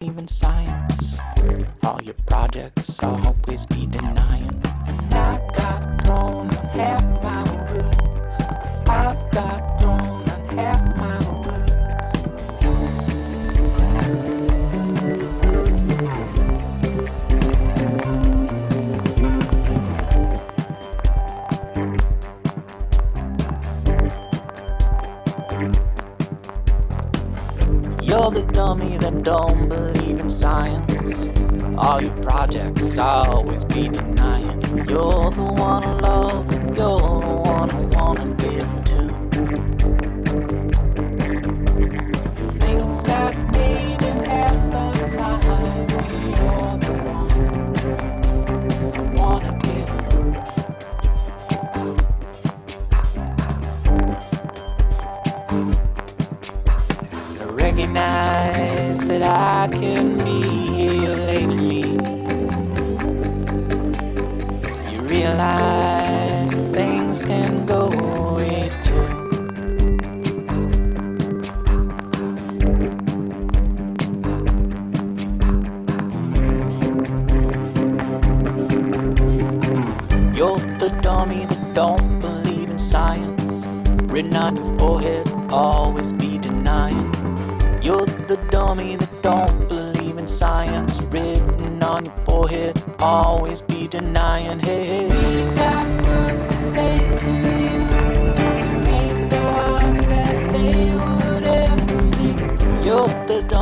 in science. All your projects always be You're the one I love, the dummy that don't believe in science. Written on your forehead, always be denying. You're the dummy that don't believe in science. Written on your forehead, always be denying. Hey, we got words to say to you. Ain't no odds that they would ever see. You're the dummy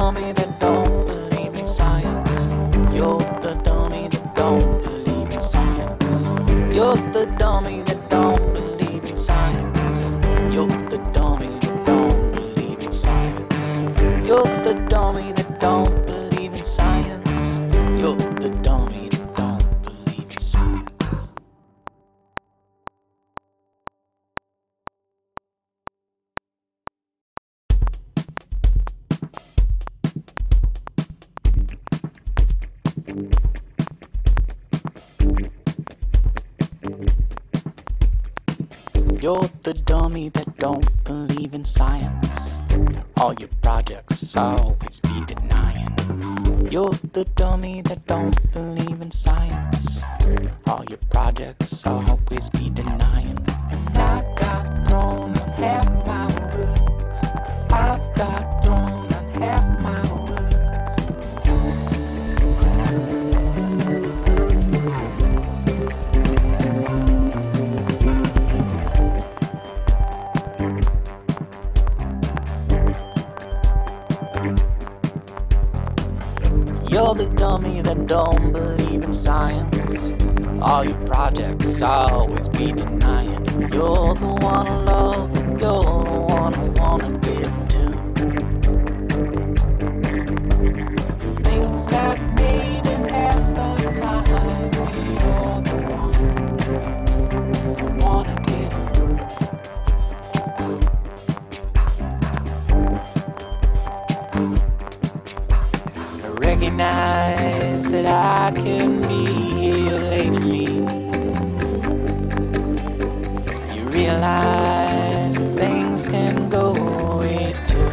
dummy that don't believe in science. All your projects always be denying. You're the dummy that don't believe in science. All your projects always be denying. You're the dummy that don't believe in science. All your projects always be denying. You're the one I love, you're I can be here lately. You realize things can go away too.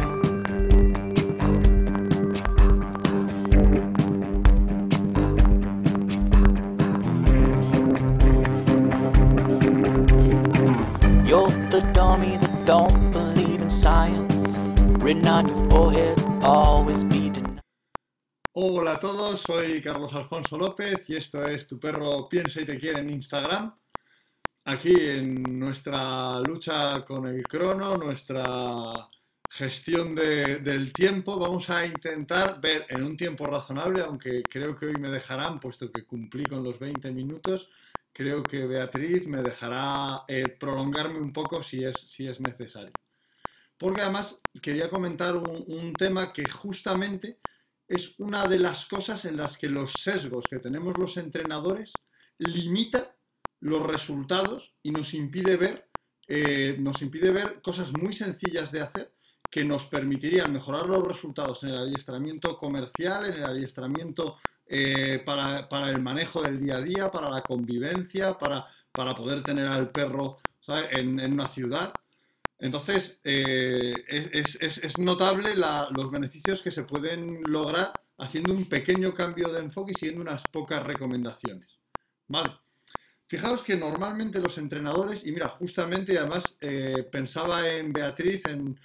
You're the dummy that don't believe in science. Written on your forehead, always. Hola a todos, soy Carlos Alfonso López y esto es Tu perro piensa y te quiere en Instagram. Aquí en nuestra lucha con el crono, nuestra gestión de- del tiempo, vamos a intentar ver en un tiempo razonable, aunque creo que hoy me dejarán, puesto que cumplí con los 20 minutos, creo que Beatriz me dejará eh, prolongarme un poco si es, si es necesario. Porque además quería comentar un tema que justamente es una de las cosas en las que los sesgos que tenemos los entrenadores limita los resultados y nos impide ver, eh, nos impide ver cosas muy sencillas de hacer que nos permitirían mejorar los resultados en el adiestramiento comercial, en el adiestramiento eh, para, para el manejo del día a día, para la convivencia, para, para poder tener al perro. En, en una ciudad. Entonces, eh, es, notable los beneficios que se pueden lograr haciendo un pequeño cambio de enfoque y siguiendo unas pocas recomendaciones. ¿Vale? Fijaos que normalmente los entrenadores, y mira, justamente además eh, pensaba en Beatriz, en,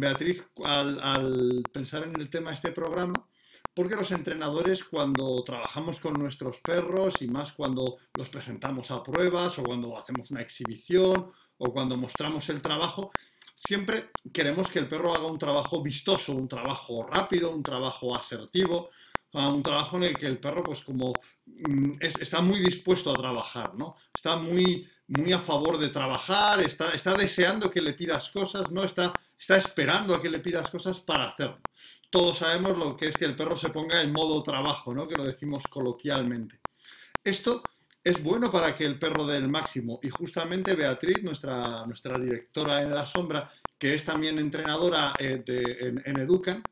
Beatriz al, al, pensar en el tema de este programa, porque los entrenadores cuando trabajamos con nuestros perros y más cuando los presentamos a pruebas o cuando hacemos una exhibición o cuando mostramos el trabajo, siempre queremos que el perro haga un trabajo vistoso, un trabajo rápido, un trabajo asertivo, un trabajo en el que el perro pues como mm, está muy dispuesto a trabajar, ¿no? Está muy, muy a favor de trabajar, está, está deseando que le pidas cosas, ¿no? Está, está esperando a que le pidas cosas para hacerlo todos sabemos lo que es que el perro se ponga en modo trabajo, ¿no? que lo decimos coloquialmente. Esto es bueno para que el perro dé el máximo y justamente Beatriz, nuestra, nuestra directora en la sombra, que es también entrenadora eh, en, Educan,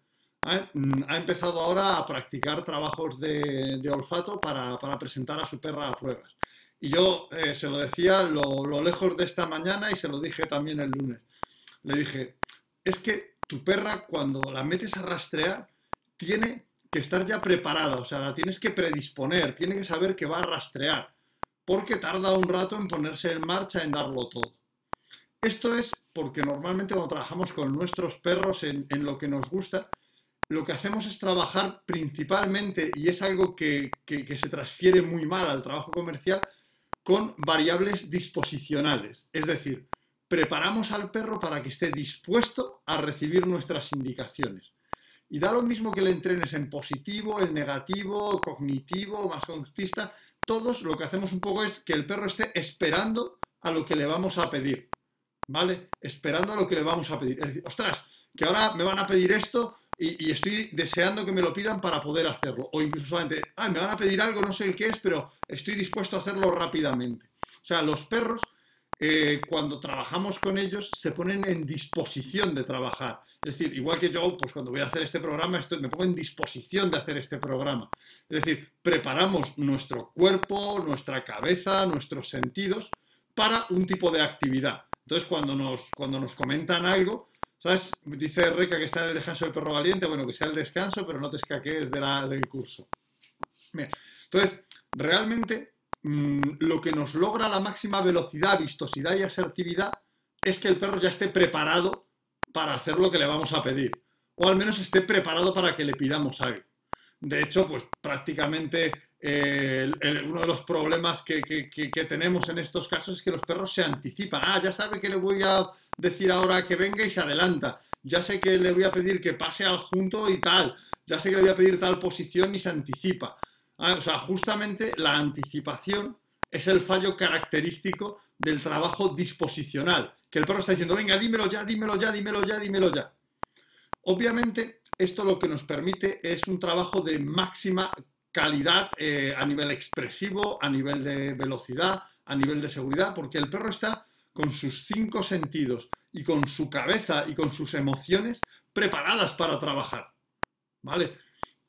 mm, ha empezado ahora a practicar trabajos de, olfato para, presentar a su perra a pruebas. Y yo eh, se lo decía lo, lo lejos de esta mañana y se lo dije también el lunes. Le dije, es que tu perra cuando la metes a rastrear tiene que estar ya preparada, o sea, la tienes que predisponer, tiene que saber que va a rastrear, porque tarda un rato en ponerse en marcha, en darlo todo. Esto es porque normalmente cuando trabajamos con nuestros perros en, lo que nos gusta, lo que hacemos es trabajar principalmente, y es algo que, que se transfiere muy mal al trabajo comercial, con variables disposicionales. Es decir, preparamos al perro para que esté dispuesto a recibir nuestras indicaciones. Y da lo mismo que le entrenes en positivo, en negativo, cognitivo, más conductista. Todos lo que hacemos un poco es que el perro esté esperando a lo que le vamos a pedir. ¿Vale? Esperando a lo que le vamos a pedir. Es decir, ostras, que ahora me van a pedir esto y, estoy deseando que me lo pidan para poder hacerlo. O incluso solamente, ah, me van a pedir algo, no sé el qué es, pero estoy dispuesto a hacerlo rápidamente. O sea, los perros eh, cuando trabajamos con ellos se ponen en disposición de trabajar. Es decir, igual que yo, pues cuando voy a hacer este programa, estoy, me pongo en disposición de hacer este programa. Es decir, preparamos nuestro cuerpo, nuestra cabeza, nuestros sentidos para un tipo de actividad. Entonces, cuando nos, cuando nos comentan algo, ¿sabes? Dice Reca que está en el descanso del perro valiente, bueno, que sea el descanso, pero no te escaquees de la, del curso. Bien, entonces, realmente Mm, lo que nos logra la máxima velocidad, vistosidad y asertividad es que el perro ya esté preparado para hacer lo que le vamos a pedir. O al menos esté preparado para que le pidamos algo. De hecho, pues prácticamente eh, uno de los problemas que, tenemos en estos casos es que los perros se anticipan. Ah, ya sabe que le voy a decir ahora que venga y se adelanta. Ya sé que le voy a pedir que pase al junto y tal. Ya sé que le voy a pedir tal posición y se anticipa. Ah, o sea, justamente la anticipación es el fallo característico del trabajo disposicional, que el perro está diciendo, venga, dímelo ya, dímelo ya, dímelo ya, dímelo ya. Obviamente, esto lo que nos permite es un trabajo de máxima calidad eh, a nivel expresivo, a nivel de velocidad, a nivel de seguridad, porque el perro está con sus cinco sentidos y con su cabeza y con sus emociones preparadas para trabajar. ¿Vale?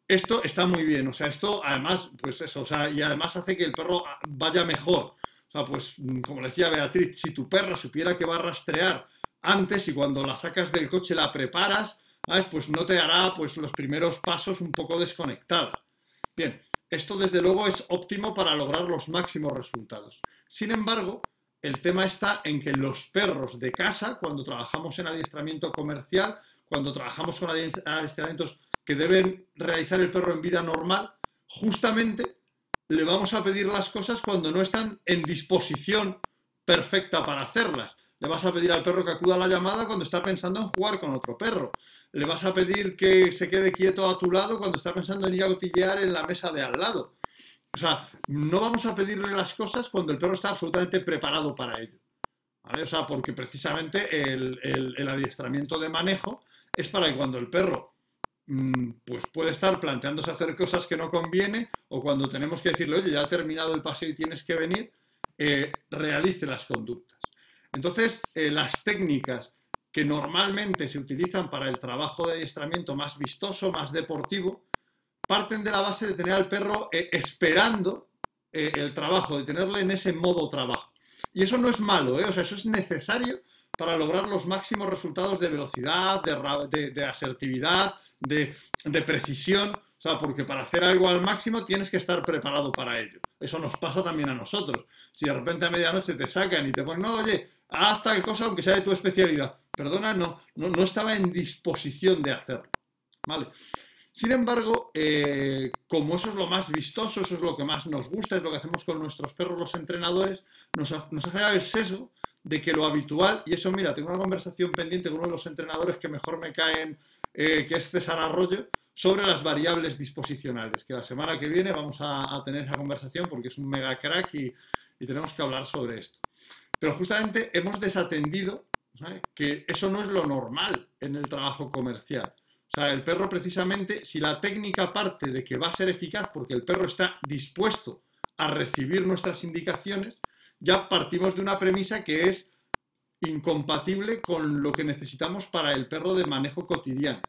Esto está muy bien, o sea, esto además, pues eso, o sea, y además hace que el perro vaya mejor. O sea, pues mm, como decía Beatriz, si tu perra supiera que va a rastrear antes y cuando la sacas del coche la preparas, pues no te hará pues los primeros pasos un poco desconectada. Bien, esto desde luego es óptimo para lograr los máximos resultados. Sin embargo, el tema está en que los perros de casa, cuando trabajamos en adiestramiento comercial, cuando trabajamos con adiestramientos que deben realizar el perro en vida normal, justamente le vamos a pedir las cosas cuando no están en disposición perfecta para hacerlas. Le vas a pedir al perro que acuda a la llamada cuando está pensando en jugar con otro perro. Le vas a pedir que se quede quieto a tu lado cuando está pensando en ir a cotillear en la mesa de al lado. O sea, no vamos a pedirle las cosas cuando el perro está absolutamente preparado para ello. O sea, porque precisamente el, el adiestramiento de manejo es para que cuando el perro pues puede estar planteándose hacer cosas que no conviene o cuando tenemos que decirle, oye, ya ha terminado el paseo y tienes que venir, eh, realice las conductas. Entonces, eh, las técnicas que normalmente se utilizan para el trabajo de adiestramiento más vistoso, más deportivo, parten de la base de tener al perro eh, esperando el trabajo, de tenerle en ese modo trabajo. Y eso no es malo, o sea, eso es necesario para lograr los máximos resultados de velocidad, de, de asertividad, de, precisión. O sea, porque para hacer algo al máximo tienes que estar preparado para ello. Eso nos pasa también a nosotros. Si de repente a medianoche te sacan y te ponen, no, oye, haz tal cosa aunque sea de tu especialidad. Perdona, no, no, no estaba en disposición de hacerlo. ¿Vale? Sin embargo, eh, como eso es lo más vistoso, eso es lo que más nos gusta, es lo que hacemos con nuestros perros los entrenadores, nos ha, nos ha generado el sesgo de que lo habitual, y eso mira, tengo una conversación pendiente con uno de los entrenadores que mejor me caen, eh, que es César Arroyo, sobre las variables disposicionales, que la semana que viene vamos a, tener esa conversación porque es un mega crack y, y, tenemos que hablar sobre esto. Pero justamente hemos desatendido que eso no es lo normal en el trabajo comercial. O sea, el perro precisamente, si la técnica parte de que va a ser eficaz porque el perro está dispuesto a recibir nuestras indicaciones, ya partimos de una premisa que es incompatible con lo que necesitamos para el perro de manejo cotidiano.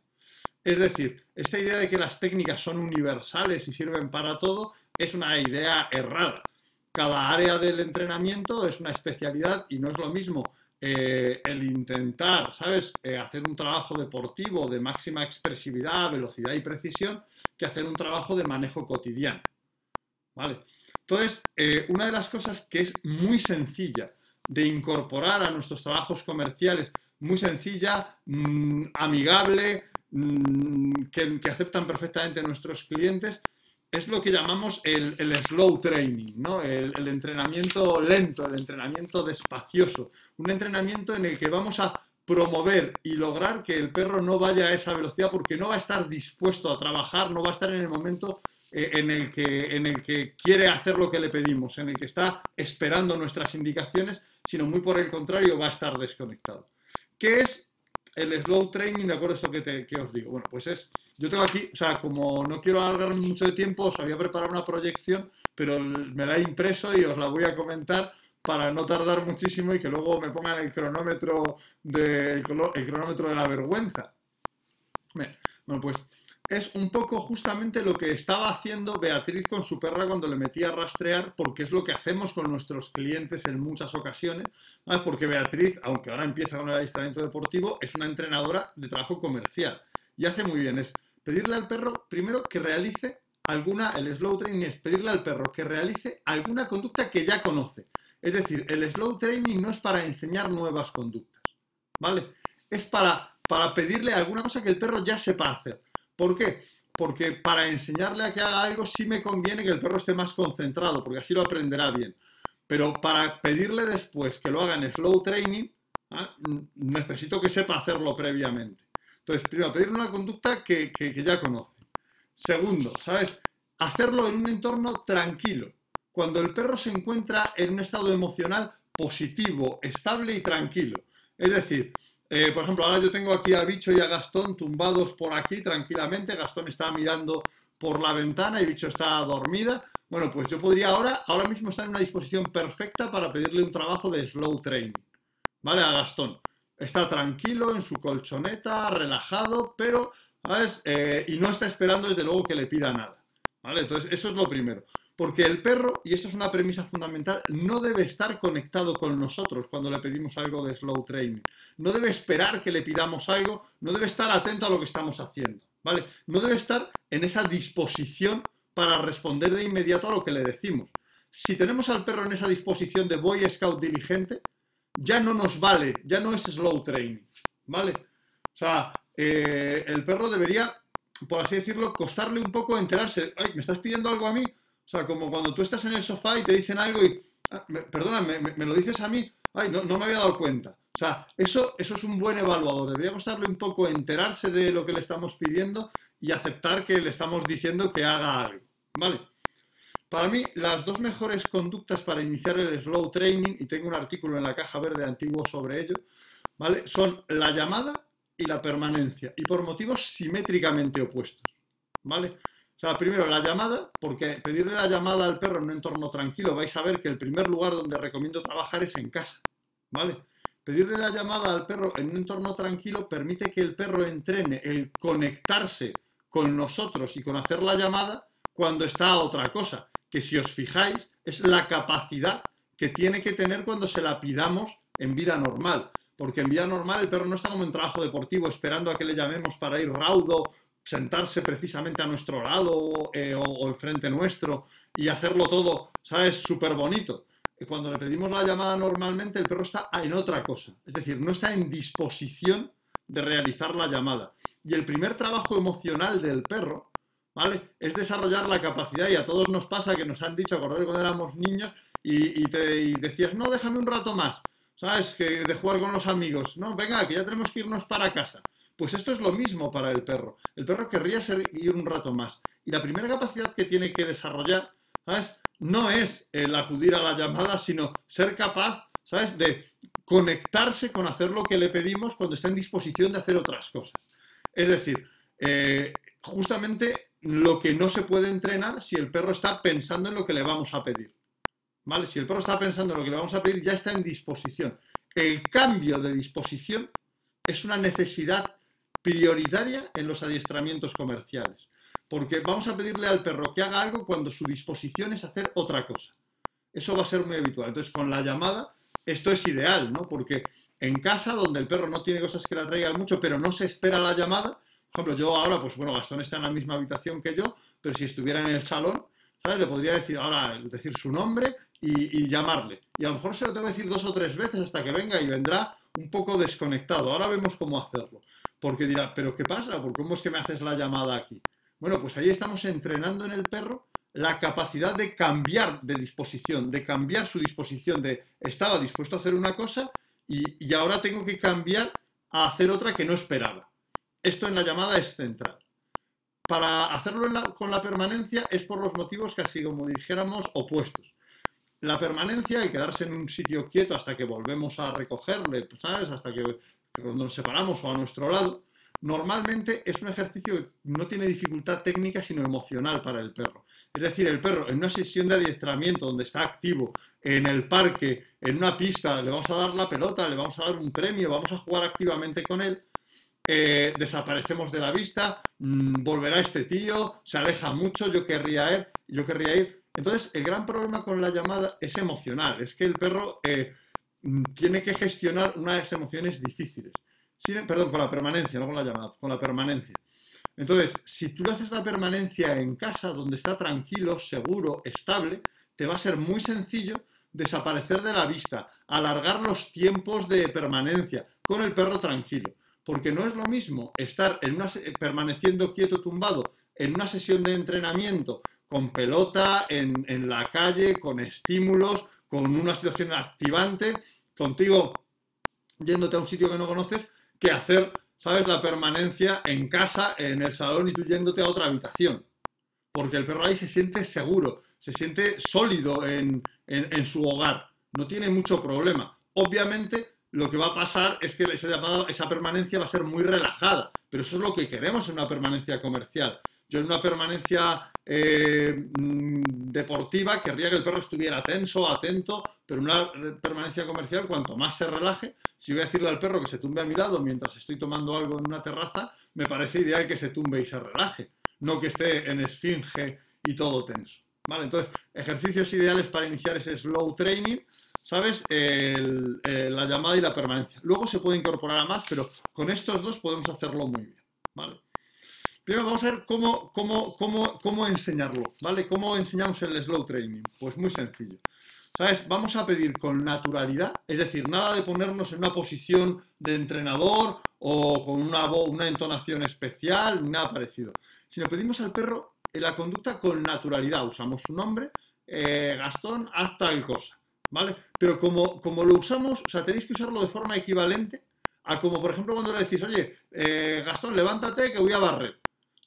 Es decir, esta idea de que las técnicas son universales y sirven para todo es una idea errada. Cada área del entrenamiento es una especialidad y no es lo mismo eh, el intentar, ¿sabes?, eh, hacer un trabajo deportivo de máxima expresividad, velocidad y precisión, que hacer un trabajo de manejo cotidiano. ¿Vale? Entonces, eh, una de las cosas que es muy sencilla de incorporar a nuestros trabajos comerciales, muy sencilla, mmm, amigable, mmm, que, que, aceptan perfectamente nuestros clientes, es lo que llamamos el, el slow training, ¿no? El, el, entrenamiento lento, el entrenamiento despacioso, un entrenamiento en el que vamos a promover y lograr que el perro no vaya a esa velocidad porque no va a estar dispuesto a trabajar, no va a estar en el momento en, el que, en el que quiere hacer lo que le pedimos, en el que está esperando nuestras indicaciones, sino muy por el contrario va a estar desconectado. ¿Qué es el slow training, de acuerdo a esto que, te, que, os digo. Bueno, pues es, yo tengo aquí, o sea, como no quiero alargar mucho de tiempo, os había preparado una proyección, pero me la he impreso y os la voy a comentar para no tardar muchísimo y que luego me pongan el cronómetro de, el, el cronómetro de la vergüenza. Bueno, pues es un poco justamente lo que estaba haciendo Beatriz con su perra cuando le metía a rastrear, porque es lo que hacemos con nuestros clientes en muchas ocasiones, ¿sabes? porque Beatriz, aunque ahora empieza con el adiestramiento deportivo, es una entrenadora de trabajo comercial y hace muy bien, es pedirle al perro primero que realice alguna, el slow training es pedirle al perro que realice alguna conducta que ya conoce. Es decir, el slow training no es para enseñar nuevas conductas, ¿vale? Es para, para pedirle alguna cosa que el perro ya sepa hacer. ¿Por qué? Porque para enseñarle a que haga algo sí me conviene que el perro esté más concentrado, porque así lo aprenderá bien. Pero para pedirle después que lo haga en slow training, ¿ah? necesito que sepa hacerlo previamente. Entonces, primero, pedirle una conducta que, que, que ya conoce. Segundo, ¿sabes? Hacerlo en un entorno tranquilo. Cuando el perro se encuentra en un estado emocional positivo, estable y tranquilo. Es decir, eh, por ejemplo, ahora yo tengo aquí a Bicho y a Gastón tumbados por aquí tranquilamente. Gastón está mirando por la ventana y Bicho está dormida. Bueno, pues yo podría ahora, ahora mismo estar en una disposición perfecta para pedirle un trabajo de slow training. ¿Vale? A Gastón. Está tranquilo en su colchoneta, relajado, pero, ¿sabes? Eh, y no está esperando desde luego que le pida nada. ¿Vale? Entonces, eso es lo primero. Porque el perro, y esto es una premisa fundamental, no debe estar conectado con nosotros cuando le pedimos algo de slow training. No debe esperar que le pidamos algo, no debe estar atento a lo que estamos haciendo, ¿vale? No debe estar en esa disposición para responder de inmediato a lo que le decimos. Si tenemos al perro en esa disposición de Boy Scout diligente, ya no nos vale, ya no es slow training, ¿vale? O sea, eh, el perro debería, por así decirlo, costarle un poco enterarse, ay, ¿me estás pidiendo algo a mí? O sea, como cuando tú estás en el sofá y te dicen algo y, ah, me, perdona, me, lo dices a mí, ay, no, no, me había dado cuenta. O sea, eso, eso es un buen evaluador. Debería costarle un poco enterarse de lo que le estamos pidiendo y aceptar que le estamos diciendo que haga algo. ¿Vale? Para mí, las dos mejores conductas para iniciar el slow training, y tengo un artículo en la caja verde antiguo sobre ello, ¿vale? Son la llamada y la permanencia, y por motivos simétricamente opuestos. ¿Vale? O sea, primero la llamada, porque pedirle la llamada al perro en un entorno tranquilo, vais a ver que el primer lugar donde recomiendo trabajar es en casa, ¿vale? Pedirle la llamada al perro en un entorno tranquilo permite que el perro entrene el conectarse con nosotros y con hacer la llamada cuando está a otra cosa, que si os fijáis es la capacidad que tiene que tener cuando se la pidamos en vida normal. Porque en vida normal el perro no está como en trabajo deportivo esperando a que le llamemos para ir raudo sentarse precisamente a nuestro lado eh, o, o enfrente nuestro y hacerlo todo, ¿sabes? Súper bonito. Cuando le pedimos la llamada normalmente, el perro está en otra cosa. Es decir, no está en disposición de realizar la llamada. Y el primer trabajo emocional del perro, ¿vale? Es desarrollar la capacidad, y a todos nos pasa que nos han dicho, acordate cuando éramos niños, y, te decías, no, déjame un rato más, ¿sabes? Que de jugar con los amigos. No, venga, que ya tenemos que irnos para casa. Pues esto es lo mismo para el perro. El perro querría ir un rato más. Y la primera capacidad que tiene que desarrollar, ¿sabes? No es el acudir a la llamada, sino ser capaz, ¿sabes? De conectarse con hacer lo que le pedimos cuando está en disposición de hacer otras cosas. Es decir, eh, justamente lo que no se puede entrenar si el perro está pensando en lo que le vamos a pedir. ¿Vale? Si el perro está pensando en lo que le vamos a pedir, ya está en disposición. El cambio de disposición es una necesidad prioritaria en los adiestramientos comerciales. Porque vamos a pedirle al perro que haga algo cuando su disposición es hacer otra cosa. Eso va a ser muy habitual. Entonces, con la llamada, esto es ideal, ¿no? Porque en casa, donde el perro no tiene cosas que le atraigan mucho, pero no se espera la llamada, por ejemplo, yo ahora, pues bueno, Gastón está en la misma habitación que yo, pero si estuviera en el salón, ¿sabes? Le podría decir ahora, decir su nombre y, y llamarle. Y a lo mejor se lo tengo que decir dos o tres veces hasta que venga y vendrá un poco desconectado. Ahora vemos cómo hacerlo. Porque dirá, ¿pero qué pasa? ¿Por cómo es que me haces la llamada aquí? Bueno, pues ahí estamos entrenando en el perro la capacidad de cambiar de disposición, de cambiar su disposición, de estaba dispuesto a hacer una cosa y, ahora tengo que cambiar a hacer otra que no esperaba. Esto en la llamada es central. Para hacerlo con la permanencia es por los motivos casi como dijéramos opuestos. La permanencia y quedarse en un sitio quieto hasta que volvemos a recogerle, ¿sabes? Hasta que cuando nos separamos o a nuestro lado, normalmente es un ejercicio que no tiene dificultad técnica sino emocional para el perro. Es decir, el perro en una sesión de adiestramiento donde está activo, en el parque, en una pista, le vamos a dar la pelota, le vamos a dar un premio, vamos a jugar activamente con él, eh, desaparecemos de la vista, mmm, volverá este tío, se aleja mucho, yo querría ir, yo querría ir. Entonces, el gran problema con la llamada es emocional, es que el perro eh, tiene que gestionar unas emociones difíciles. Perdón, con la permanencia, con la llamada, con la permanencia. Entonces, si tú le haces la permanencia en casa, donde está tranquilo, seguro, estable, te va a ser muy sencillo desaparecer de la vista, alargar los tiempos de permanencia con el perro tranquilo. Porque no es lo mismo estar permaneciendo quieto tumbado en una sesión de entrenamiento con pelota, en la calle, con estímulos, con una situación activante, contigo yéndote a un sitio que no conoces, que hacer, ¿sabes?, la permanencia en casa, en el salón y tú yéndote a otra habitación. Porque el perro ahí se siente seguro, se siente sólido en, en, su hogar, no tiene mucho problema. Obviamente, lo que va a pasar es que esa, esa permanencia va a ser muy relajada, pero eso es lo que queremos en una permanencia comercial. Yo en una permanencia eh, deportiva querría que el perro estuviera tenso, atento, pero en una permanencia comercial, cuanto más se relaje, si voy a decirle al perro que se tumbe a mi lado mientras estoy tomando algo en una terraza, me parece ideal que se tumbe y se relaje, no que esté en esfinge y todo tenso. ¿Vale? Entonces, ejercicios ideales para iniciar ese slow training, ¿sabes? El, la llamada y la permanencia. Luego se puede incorporar a más, pero con estos dos podemos hacerlo muy bien, ¿vale? Primero vamos a ver cómo, cómo, cómo, cómo enseñarlo, ¿vale? ¿Cómo enseñamos el slow training? Pues muy sencillo. ¿Sabes? Vamos a pedir con naturalidad, es decir, nada de ponernos en una posición de entrenador o con una una entonación especial, nada parecido. Sino pedimos al perro la conducta con naturalidad. Usamos su nombre, eh, Gastón, haz tal cosa, ¿vale? Pero como, como lo usamos, o sea, tenéis que usarlo de forma equivalente a como, por ejemplo, cuando le decís, oye, eh, Gastón, levántate que voy a barrer.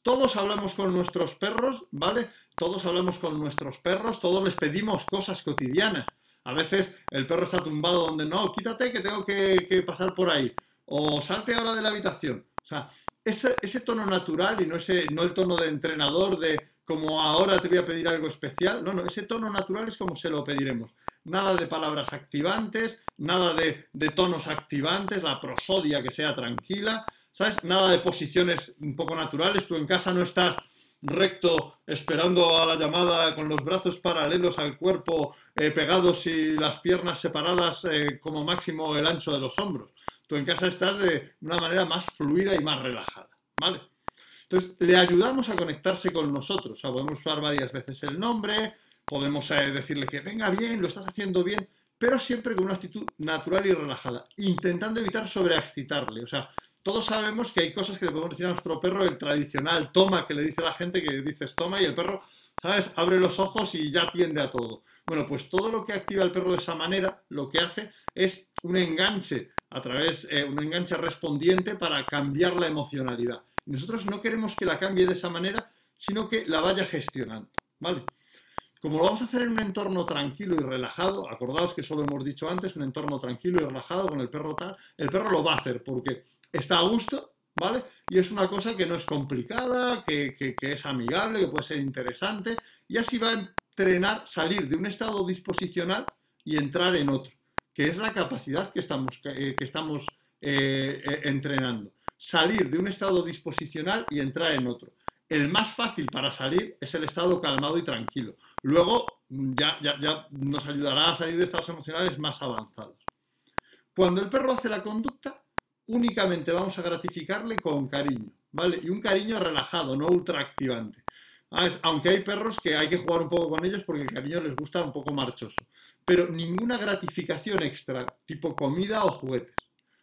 Todos hablamos con nuestros perros, ¿vale? Todos hablamos con nuestros perros, todos les pedimos cosas cotidianas. A veces el perro está tumbado donde no, quítate que tengo que, pasar por ahí. O salte ahora de la habitación. O sea, ese, tono natural y no, ese, no el tono de entrenador de como ahora te voy a pedir algo especial. No, no, ese tono natural es como se lo pediremos. Nada de palabras activantes, nada de tonos activantes, la prosodia que sea tranquila, ¿sabes? Nada de posiciones un poco naturales. Tú en casa no estás recto esperando a la llamada con los brazos paralelos al cuerpo eh, pegados y las piernas separadas eh, como máximo el ancho de los hombros. Tú en casa estás de una manera más fluida y más relajada, ¿vale? Entonces, le ayudamos a conectarse con nosotros. O sea, podemos usar varias veces el nombre, podemos eh, decirle que venga bien, lo estás haciendo bien, pero siempre con una actitud natural y relajada, intentando evitar sobreexcitarle. O sea, todos sabemos que hay cosas que le podemos decir a nuestro perro, el tradicional toma que le dice la gente que dices toma y el perro, ¿sabes? Abre los ojos y ya atiende a todo. Bueno, pues todo lo que activa el perro de esa manera, lo que hace es un enganche a través, eh, un enganche respondiente para cambiar la emocionalidad. nosotros no queremos que la cambie de esa manera, sino que la vaya gestionando, ¿vale? Como lo vamos a hacer en un entorno tranquilo y relajado, acordaos que solo hemos dicho antes, un entorno tranquilo y relajado con el perro tal, el perro lo va a hacer porque está a gusto, ¿vale? Y es una cosa que no es complicada, que, es amigable, que puede ser interesante, y así va a entrenar, salir de un estado disposicional y entrar en otro, que es la capacidad que estamos, que, estamos eh, eh, entrenando. Salir de un estado disposicional y entrar en otro. El más fácil para salir es el estado calmado y tranquilo. Luego ya, ya, ya nos ayudará a salir de estados emocionales más avanzados. Cuando el perro hace la conducta, únicamente vamos a gratificarle con cariño, ¿vale? Y un cariño relajado, no ultraactivante. Ah, aunque hay perros que hay que jugar un poco con ellos porque el cariño les gusta un poco marchoso. Pero ninguna gratificación extra, tipo comida o juguetes.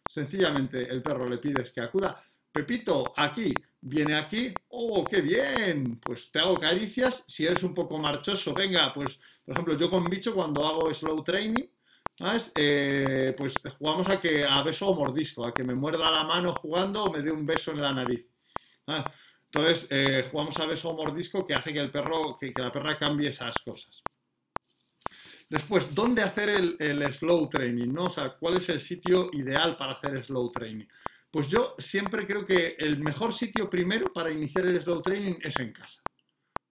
Sencillamente el perro le pides que acuda. Pepito, aquí, viene aquí, oh, qué bien, pues te hago caricias. Si eres un poco marchoso, venga, pues, por ejemplo, yo con bicho cuando hago slow training, eh, pues jugamos a que a beso o mordisco, a que me muerda la mano jugando o me dé un beso en la nariz. Entonces, eh, jugamos a beso o mordisco que hace que el perro, que, la perra cambie esas cosas. Después, ¿dónde hacer el, slow training? ¿no? O sea, ¿cuál es el sitio ideal para hacer slow training? Pues yo siempre creo que el mejor sitio primero para iniciar el slow training es en casa.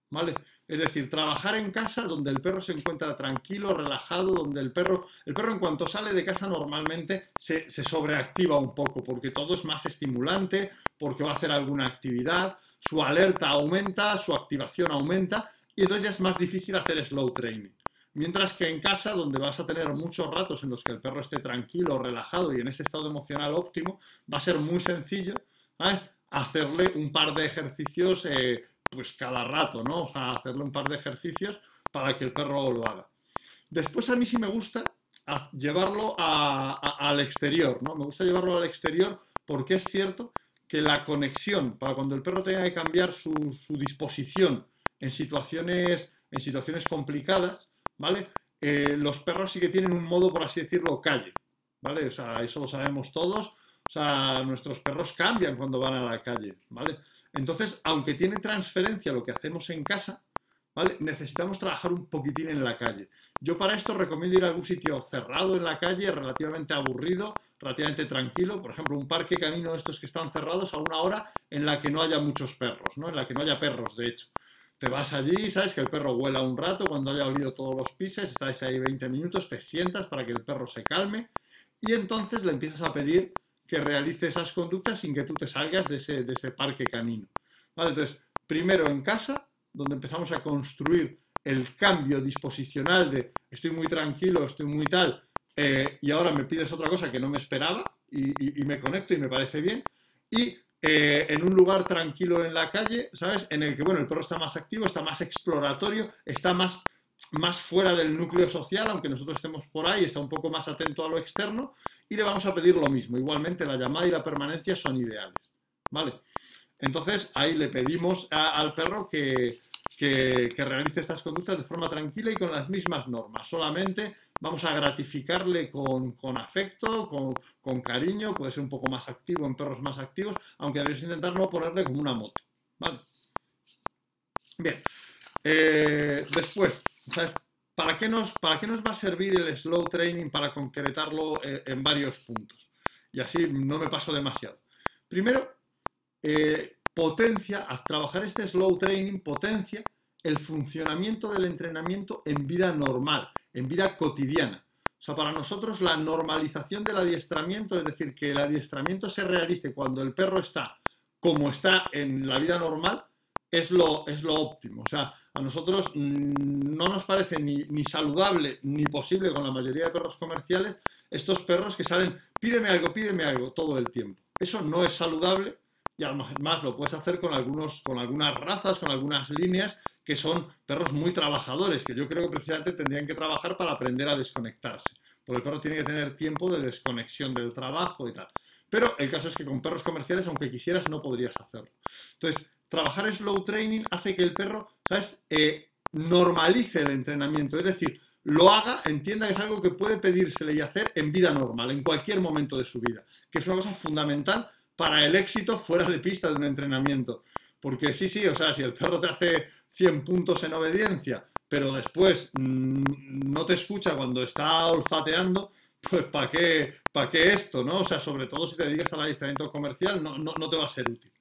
¿Vale? Es decir, trabajar en casa donde el perro se encuentra tranquilo, relajado, donde el perro, el perro en cuanto sale de casa normalmente se, sobreactiva un poco porque todo es más estimulante, porque va a hacer alguna actividad, su alerta aumenta, su activación aumenta y entonces ya es más difícil hacer slow training. Mientras que en casa, donde vas a tener muchos ratos en los que el perro esté tranquilo, relajado y en ese estado emocional óptimo, va a ser muy sencillo hacerle un par de ejercicios eh, pues cada rato, ¿no? O sea, hacerle un par de ejercicios para que el perro lo haga. Después a mí sí me gusta llevarlo al exterior, ¿no? Me gusta llevarlo al exterior porque es cierto que la conexión para cuando el perro tenga que cambiar su, disposición en situaciones, en situaciones complicadas, ¿vale? Eh, los perros sí que tienen un modo, por así decirlo, calle, ¿vale? O sea, eso lo sabemos todos. O sea, nuestros perros cambian cuando van a la calle, ¿vale? Entonces, aunque tiene transferencia lo que hacemos en casa, ¿vale? necesitamos trabajar un poquitín en la calle. Yo para esto recomiendo ir a algún sitio cerrado en la calle, relativamente aburrido, relativamente tranquilo, por ejemplo, un parque camino de estos que están cerrados a una hora en la que no haya muchos perros, ¿no? en la que no haya perros, de hecho. Te vas allí, sabes que el perro huela un rato, cuando haya olido todos los pises, estás ahí 20 minutos, te sientas para que el perro se calme y entonces le empiezas a pedir que realice esas conductas sin que tú te salgas de ese, de ese parque canino. Entonces, primero en casa, donde empezamos a construir el cambio disposicional de estoy muy tranquilo, estoy muy tal, eh, y ahora me pides otra cosa que no me esperaba y, me conecto y me parece bien. Y eh, en un lugar tranquilo en la calle, ¿sabes? En el que, bueno, el perro está más activo, está más exploratorio, está más más fuera del núcleo social, aunque nosotros estemos por ahí, está un poco más atento a lo externo, y le vamos a pedir lo mismo. Igualmente, la llamada y la permanencia son ideales. ¿Vale? Entonces, ahí le pedimos al perro que, realice estas conductas de forma tranquila y con las mismas normas. Solamente vamos a gratificarle con, afecto, con, cariño, puede ser un poco más activo en perros más activos, aunque debemos intentar no ponerle como una moto. ¿Vale? Bien. Eh, después, ¿Para qué, nos, ¿Para qué nos va a servir el slow training para concretarlo eh, en varios puntos? Y así no me paso demasiado. Primero, eh, potencia, al trabajar este slow training, potencia el funcionamiento del entrenamiento en vida normal, en vida cotidiana. O sea, para nosotros la normalización del adiestramiento, es decir, que el adiestramiento se realice cuando el perro está como está en la vida normal, es lo, es lo óptimo. O sea, a nosotros mm, no nos parece ni, saludable ni posible con la mayoría de perros comerciales estos perros que salen, pídeme algo, pídeme algo todo el tiempo. Eso no es saludable y además lo puedes hacer con, algunos, con algunas razas, con algunas líneas que son perros muy trabajadores, que yo creo que precisamente tendrían que trabajar para aprender a desconectarse. Porque el perro tiene que tener tiempo de desconexión del trabajo y tal. Pero el caso es que con perros comerciales, aunque quisieras, no podrías hacerlo. Entonces, trabajar slow training hace que el perro, ¿sabes?, eh, normalice el entrenamiento. Es decir, lo haga, entienda que es algo que puede pedírsele y hacer en vida normal, en cualquier momento de su vida. Que es una cosa fundamental para el éxito fuera de pista de un entrenamiento. Porque sí, sí, o sea, si el perro te hace 100 puntos en obediencia, pero después mm, no te escucha cuando está olfateando, pues ¿para qué, ¿para qué esto? ¿no? O sea, sobre todo si te dedicas al adiestramiento comercial, no, no, no te va a ser útil.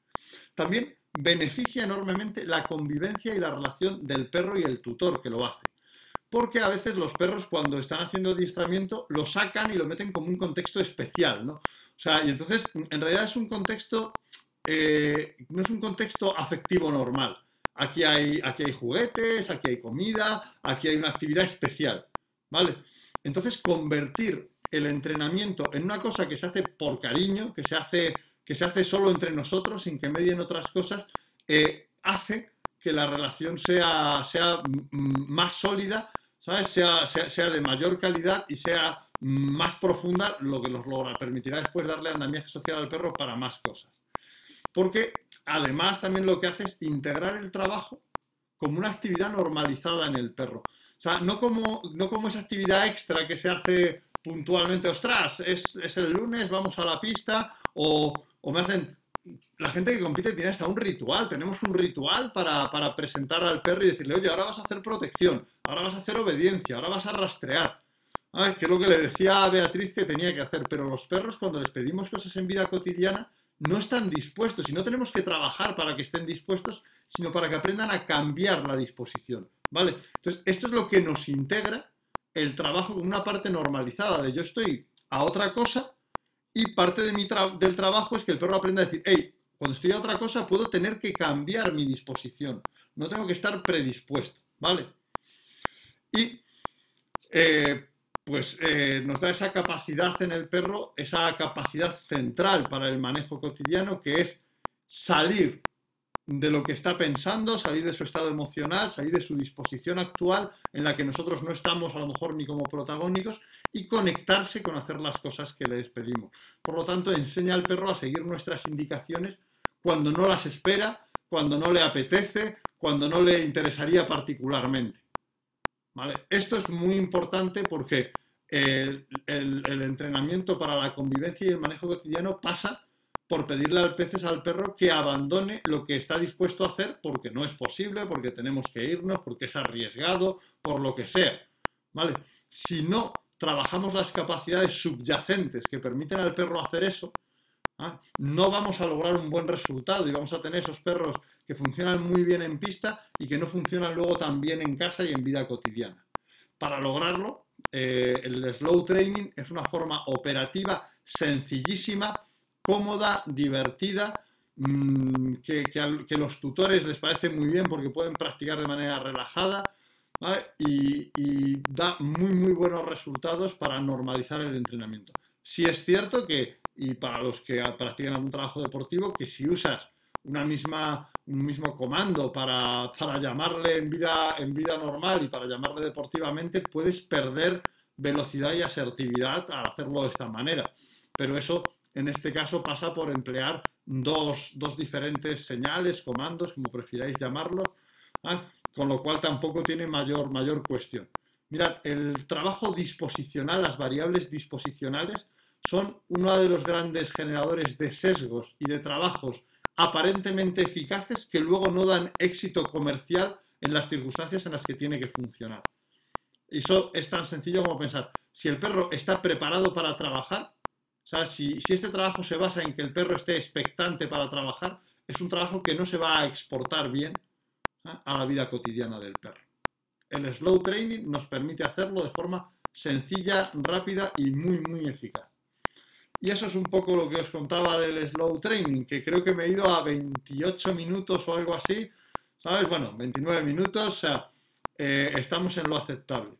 También beneficia enormemente la convivencia y la relación del perro y el tutor que lo hace. Porque a veces los perros cuando están haciendo adiestramiento lo sacan y lo meten como un contexto especial, ¿no? O sea, y entonces en realidad es un contexto, eh, no es un contexto afectivo normal. Aquí hay, aquí hay juguetes, aquí hay comida, aquí hay una actividad especial, ¿vale? Entonces convertir el entrenamiento en una cosa que se hace por cariño, que se hace, que se hace solo entre nosotros, sin que medien otras cosas, eh, hace que la relación sea, sea más sólida, ¿sabes? Sea, sea, de mayor calidad y sea más profunda, lo que nos logra, permitirá después darle andamiaje social al perro para más cosas. Porque además también lo que hace es integrar el trabajo como una actividad normalizada en el perro. O sea, no como, no como esa actividad extra que se hace puntualmente, ostras, es, es el lunes, vamos a la pista, o, o, me hacen... La gente que compite tiene hasta un ritual, tenemos un ritual para, para presentar al perro y decirle, oye, ahora vas a hacer protección, ahora vas a hacer obediencia, ahora vas a rastrear. Ay, que es lo que le decía a Beatriz que tenía que hacer, pero los perros cuando les pedimos cosas en vida cotidiana no están dispuestos y no tenemos que trabajar para que estén dispuestos, sino para que aprendan a cambiar la disposición, ¿vale? Entonces, esto es lo que nos integra el trabajo como una parte normalizada de yo estoy a otra cosa y parte de mi del trabajo es que el perro aprenda a decir, hey, cuando estoy a otra cosa puedo tener que cambiar mi disposición, no tengo que estar predispuesto, ¿vale? Y eh, pues eh, nos da esa capacidad en el perro, esa capacidad central para el manejo cotidiano, que es salir de lo que está pensando, salir de su estado emocional, salir de su disposición actual en la que nosotros no estamos a lo mejor ni como protagónicos y conectarse con hacer las cosas que le pedimos. Por lo tanto, enseña al perro a seguir nuestras indicaciones cuando no las espera, cuando no le apetece, cuando no le interesaría particularmente. Esto es muy importante porque el, entrenamiento para la convivencia y el manejo cotidiano pasa por pedirle al peces al perro que abandone lo que está dispuesto a hacer porque no es posible, porque tenemos que irnos, porque es arriesgado, por lo que sea. ¿Vale? Si no trabajamos las capacidades subyacentes que permiten al perro hacer eso, ¿ah? no vamos a lograr un buen resultado y vamos a tener esos perros que funcionan muy bien en pista y que no funcionan luego tan bien en casa y en vida cotidiana. Para lograrlo, eh, el slow training es una forma operativa sencillísima, cómoda, divertida, mmm, que, que, a, los tutores les parece muy bien porque pueden practicar de manera relajada y, y, da muy, muy buenos resultados para normalizar el entrenamiento. Si es cierto que, y para los que practican algún trabajo deportivo, que si usas una misma, un mismo comando para, para, llamarle en vida, en vida normal y para llamarle deportivamente, puedes perder velocidad y asertividad al hacerlo de esta manera. Pero eso en este caso pasa por emplear dos, dos diferentes señales, comandos, como prefiráis llamarlo, ¿eh? con lo cual tampoco tiene mayor, mayor cuestión. Mirad, el trabajo disposicional, las variables disposicionales, son uno de los grandes generadores de sesgos y de trabajos aparentemente eficaces que luego no dan éxito comercial en las circunstancias en las que tiene que funcionar. Eso es tan sencillo como pensar, si el perro está preparado para trabajar, o sea, si, si este trabajo se basa en que el perro esté expectante para trabajar, es un trabajo que no se va a exportar bien ¿eh? a la vida cotidiana del perro. El slow training nos permite hacerlo de forma sencilla, rápida y muy, muy eficaz. Y eso es un poco lo que os contaba del slow training, que creo que me he ido a 28 minutos o algo así, ¿sabes? Bueno, 29 minutos, eh, estamos en lo aceptable.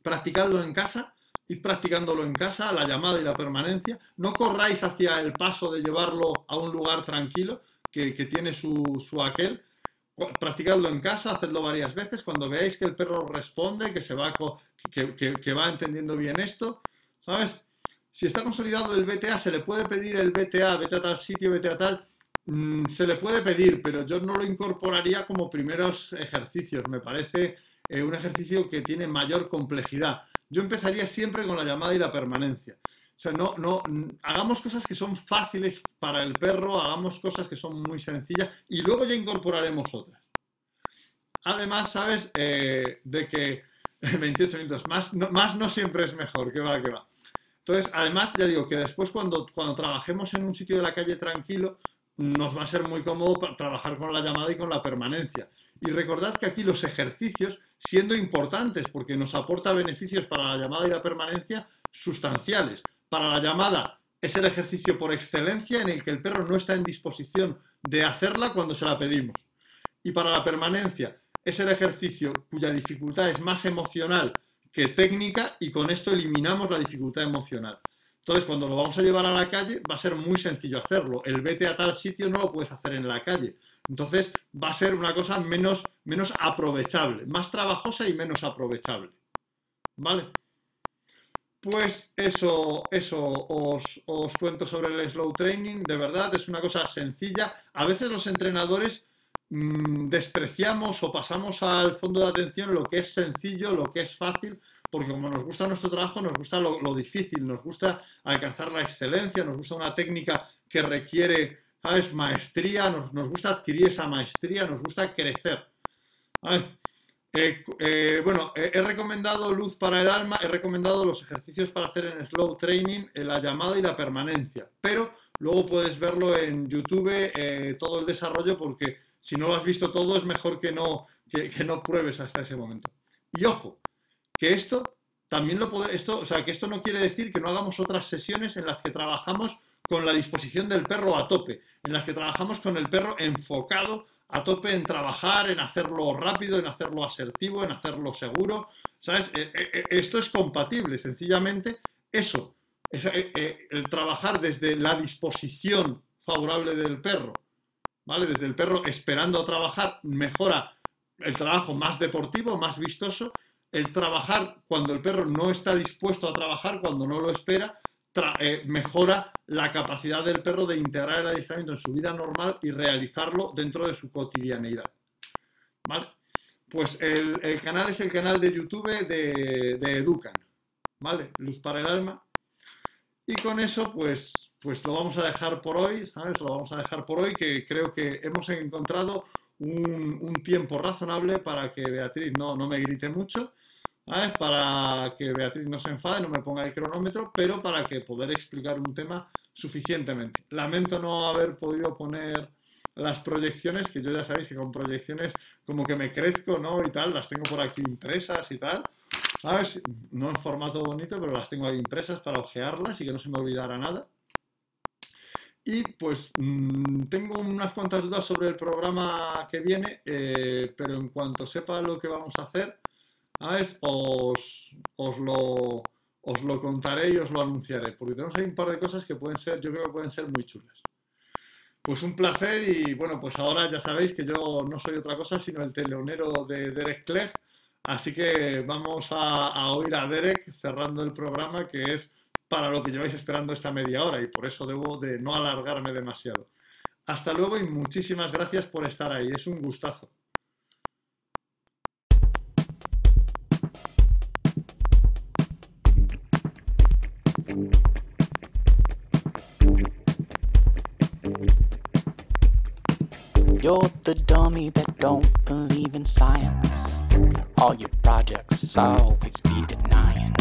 Practicadlo en casa, id practicándolo en casa, la llamada y la permanencia. No corráis hacia el paso de llevarlo a un lugar tranquilo que, tiene su, su aquel. Practicadlo en casa, hacedlo varias veces. Cuando veáis que el perro responde, que, se va, que, que va entendiendo bien esto, ¿sabes? Si está consolidado el BTA, se le puede pedir el BTA, vete a tal sitio, vete a tal. Mm, se le puede pedir, pero yo no lo incorporaría como primeros ejercicios. Me parece eh, un ejercicio que tiene mayor complejidad. Yo empezaría siempre con la llamada y la permanencia. O sea, no, no, hagamos cosas que son fáciles para el perro, hagamos cosas que son muy sencillas y luego ya incorporaremos otras. Además, sabes eh, de que 28 minutos, más no, más no siempre es mejor, que va, que va. Entonces, además, ya digo que después cuando, cuando trabajemos en un sitio de la calle tranquilo, nos va a ser muy cómodo trabajar con la llamada y con la permanencia. Y recordad que aquí los ejercicios, siendo importantes porque nos aporta beneficios para la llamada y la permanencia, sustanciales. Para la llamada es el ejercicio por excelencia en el que el perro no está en disposición de hacerla cuando se la pedimos. Y para la permanencia es el ejercicio cuya dificultad es más emocional que técnica y con esto eliminamos la dificultad emocional. Entonces, cuando lo vamos a llevar a la calle, va a ser muy sencillo hacerlo. El vete a tal sitio no lo puedes hacer en la calle. Entonces, va a ser una cosa menos, menos aprovechable, más trabajosa y menos aprovechable. ¿Vale? Pues eso, eso os, os cuento sobre el slow training. De verdad, es una cosa sencilla. A veces los entrenadores Mm, despreciamos o pasamos al fondo de atención lo que es sencillo, lo que es fácil, porque como nos gusta nuestro trabajo, nos gusta lo, difícil, nos gusta alcanzar la excelencia, nos gusta una técnica que requiere, ¿sabes?, maestría, nos, gusta adquirir esa maestría, nos gusta crecer. Eh, eh, bueno, he recomendado luz para el alma, he recomendado los ejercicios para hacer en slow training, la llamada y la permanencia, pero luego puedes verlo en YouTube, eh, todo el desarrollo, porque si no lo has visto todo, es mejor que no, que, no pruebes hasta ese momento. Y ojo, que esto también lo puede, esto, o sea, que esto no quiere decir que no hagamos otras sesiones en las que trabajamos con la disposición del perro a tope, en las que trabajamos con el perro enfocado a tope en trabajar, en hacerlo rápido, en hacerlo asertivo, en hacerlo seguro. ¿Sabes? Eh, eh, eh, esto es compatible, sencillamente eso, el trabajar desde la disposición favorable del perro ¿vale? Desde el perro esperando a trabajar mejora el trabajo más deportivo, más vistoso. El trabajar cuando el perro no está dispuesto a trabajar, cuando no lo espera, eh, mejora la capacidad del perro de integrar el adiestramiento en su vida normal y realizarlo dentro de su cotidianeidad. ¿Vale? Pues el, canal es el canal de YouTube de, de Educan. ¿Vale? Luz para el alma. Y con eso, pues pues lo vamos a dejar por hoy, ¿sabes? Lo vamos a dejar por hoy, que creo que hemos encontrado un, tiempo razonable para que Beatriz no, no me grite mucho, ¿sabes? Para que Beatriz no se enfade, no me ponga el cronómetro, pero para que poder explicar un tema suficientemente. Lamento no haber podido poner las proyecciones, que yo ya sabéis que con proyecciones como que me crezco, ¿no? Y tal, las tengo por aquí impresas y tal. No en formato bonito, pero las tengo ahí impresas para ojearlas y que no se me olvidara nada. Y pues mm, tengo unas cuantas dudas sobre el programa que viene, eh, pero en cuanto sepa lo que vamos a hacer, Os, os, lo, os lo contaré y os lo anunciaré, porque tenemos ahí un par de cosas que pueden ser, yo creo que pueden ser muy chulas. Pues un placer y bueno, pues ahora ya sabéis que yo no soy otra cosa sino el teleonero de Derek Clegg, así que vamos a, a oír a Derek cerrando el programa que es para lo que lleváis esperando esta media hora y por eso debo de no alargarme demasiado. Hasta luego y muchísimas gracias por estar ahí, es un gustazo. You're the dummy that don't believe in science. All your projects always be denying.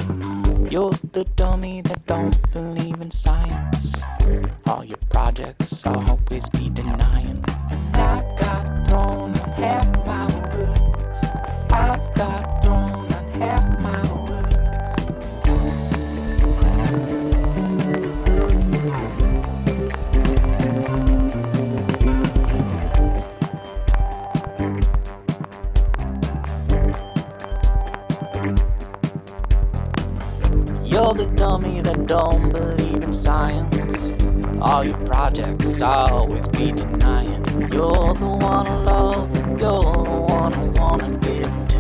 You're the dummy that don't believe in science. All your projects always be denying. I got thrown half You're the dummy that don't believe in science. All your projects always be denying. You're the one I love, you're the one I wanna give to.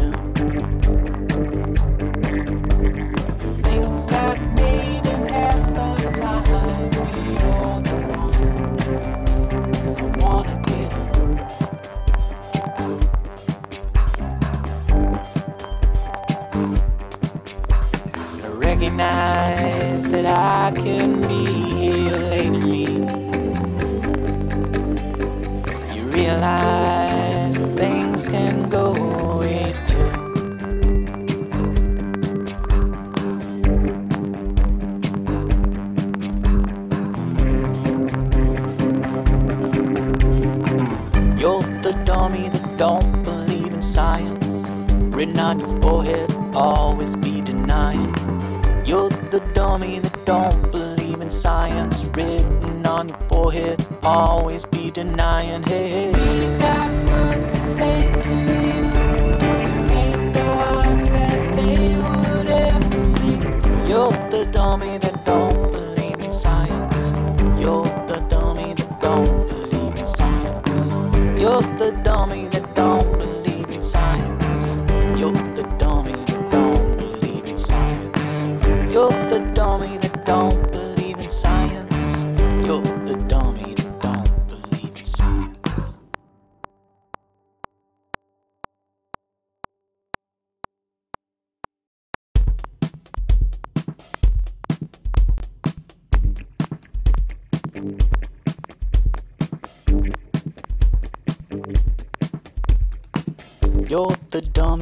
The dummy that don't believe in science. Written on your forehead, always be denying. Hey, hey.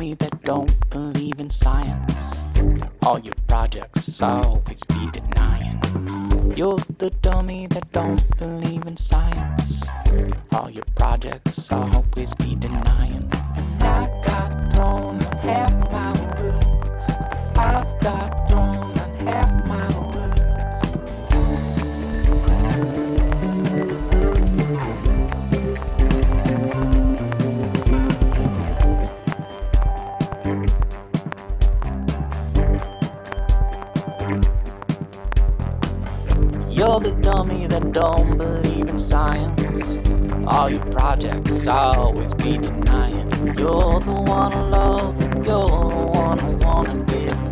Dummy that don't believe in science. All your projects always be denying. You're the dummy that don't believe in science. All your projects always be denying. Don't believe in science. All your projects always be denying. You're the one I love, you're the one I wanna give